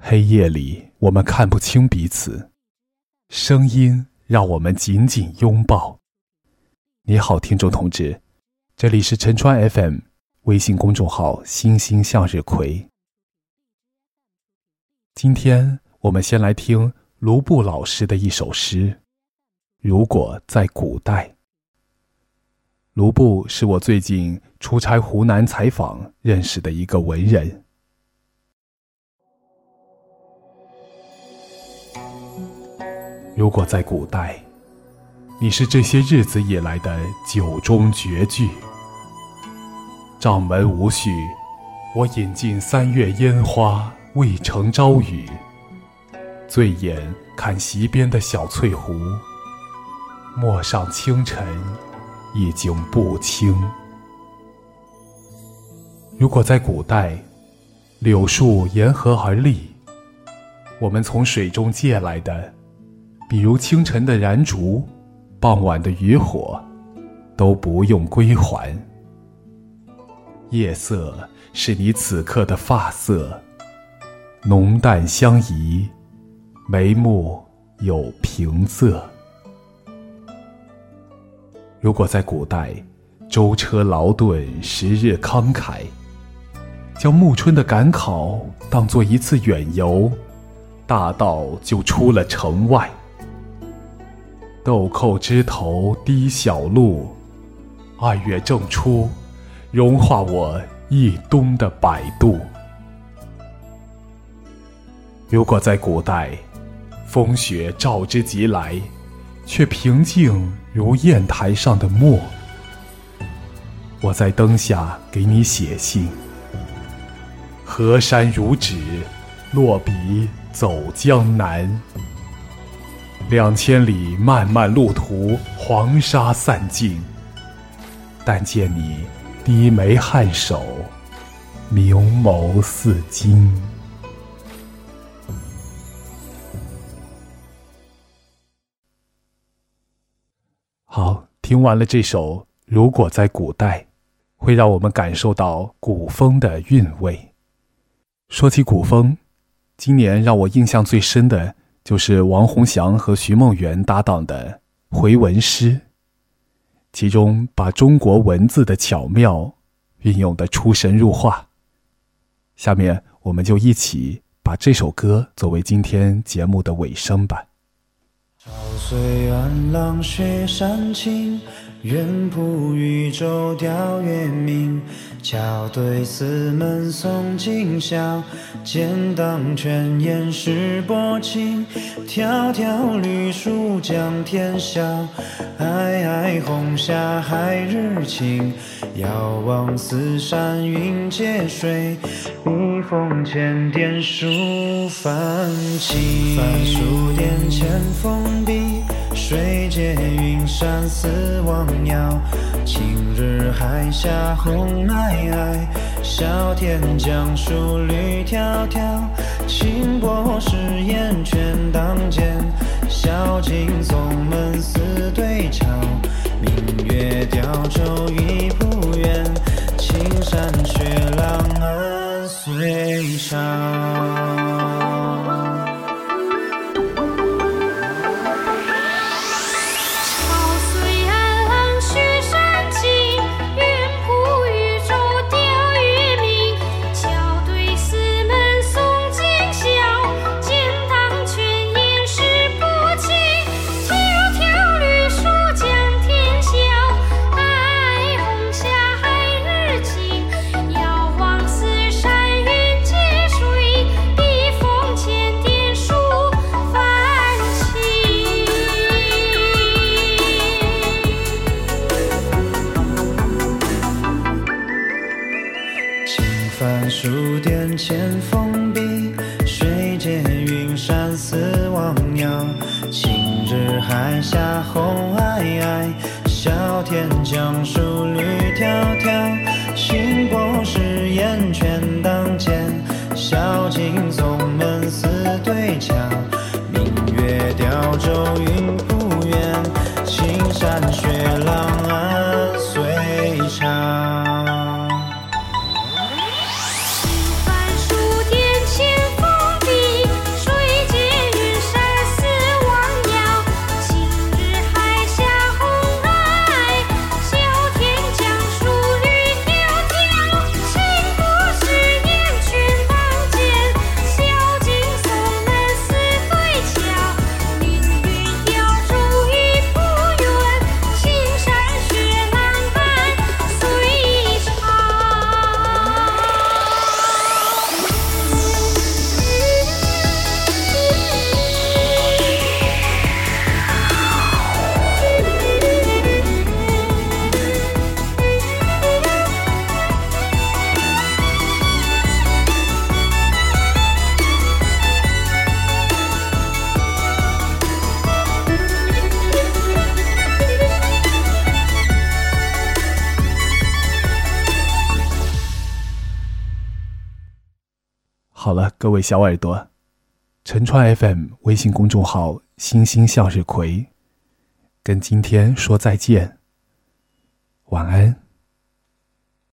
黑夜里，我们看不清彼此，声音让我们紧紧拥抱。你好，听众同志，这里是陈川 FM 微信公众号“星星向日葵”。今天我们先来听卢布老师的一首诗。如果在古代，卢布是我最近出差湖南采访认识的一个文人。如果在古代，你是这些日子以来的酒中绝句。帐门无序，我饮尽三月烟花未成朝雨。醉眼看席边的小翠湖，陌上清晨已经不清。如果在古代，柳树沿河而立，我们从水中借来的。比如清晨的燃烛，傍晚的渔火，都不用归还。夜色是你此刻的发色，浓淡相宜，眉目有平仄。如果在古代，舟车劳顿，时日慷慨，将暮春的赶考当做一次远游，大道就出了城外。豆蔻枝头滴小露，二月正初，融化我一冬的百度。如果在古代，风雪召之即来，却平静如砚台上的墨。我在灯下给你写信，河山如纸，落笔走江南。两千里漫漫路途，黄沙散尽。但见你低眉颔首，明眸似金。好，听完了这首《如果在古代》，会让我们感受到古风的韵味。说起古风，今年让我印象最深的。就是王洪祥和徐梦圆搭档的回文诗，其中把中国文字的巧妙运用的出神入化。下面我们就一起把这首歌作为今天节目的尾声吧。潮水岸浪雪山青。远浦渔舟钓月明，桥对四门诵今宵。剑荡泉眼识波清，迢迢绿树江天晓。皑皑红霞海日晴，遥望四山云接水。一峰千点数繁情，翻书点千封笔。水接云山似望鸟，晴日海下红霭霭，小天江树绿迢迢，清波是烟泉当间，小径松门似对桥，明月钓舟一浦远，翻书点千封笔，水接云山似汪洋。晴日海下红霭霭，小天江树绿迢迢。清波是烟泉当间，小径松门四对桥。明月钓舟云浦远，青山雪浪暗好了，各位小耳朵，陈川 FM 微信公众号“星星向日葵”，跟今天说再见，晚安。